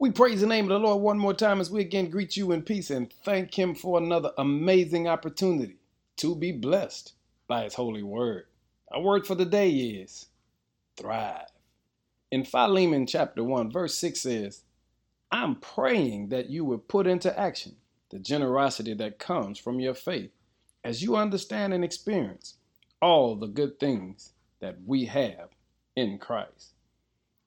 We praise the name of the Lord one more time as we again greet you in peace and thank Him for another amazing opportunity to be blessed by His holy word. Our word for the day is thrive. In Philemon chapter 1, verse 6 says, I'm praying that you will put into action the generosity that comes from your faith as you understand and experience all the good things that we have in Christ.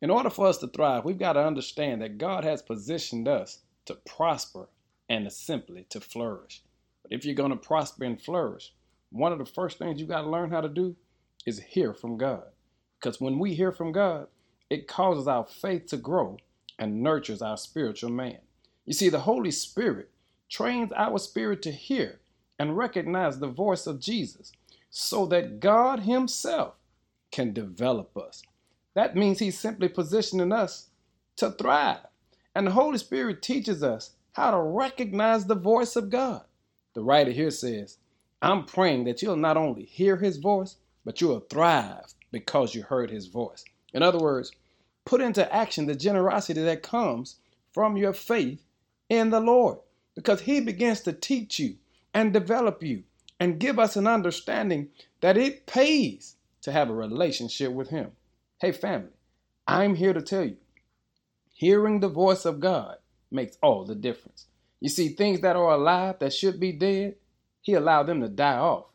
In order for us to thrive, we've got to understand that God has positioned us to prosper and simply to flourish. But if you're going to prosper and flourish, one of the first things you've got to learn how to do is hear from God. Because when we hear from God, it causes our faith to grow and nurtures our spiritual man. You see, the Holy Spirit trains our spirit to hear and recognize the voice of Jesus so that God Himself can develop us. That means He's simply positioning us to thrive. And the Holy Spirit teaches us how to recognize the voice of God. The writer here says, I'm praying that you'll not only hear His voice, but you'll thrive because you heard His voice. In other words, put into action the generosity that comes from your faith in the Lord because He begins to teach you and develop you and give us an understanding that it pays to have a relationship with Him. Hey, family, I'm here to tell you hearing the voice of God makes all the difference. You see, things that are alive that should be dead, He allowed them to die off,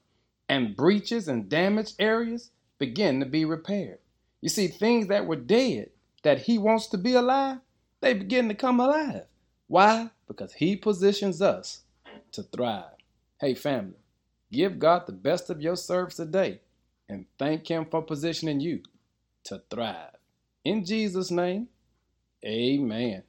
and breaches and damaged areas begin to be repaired. You see, things that were dead that He wants to be alive, they begin to come alive. Why? Because He positions us to thrive. Hey, family, give God the best of your service today and thank Him for positioning you to thrive. In Jesus' name, amen.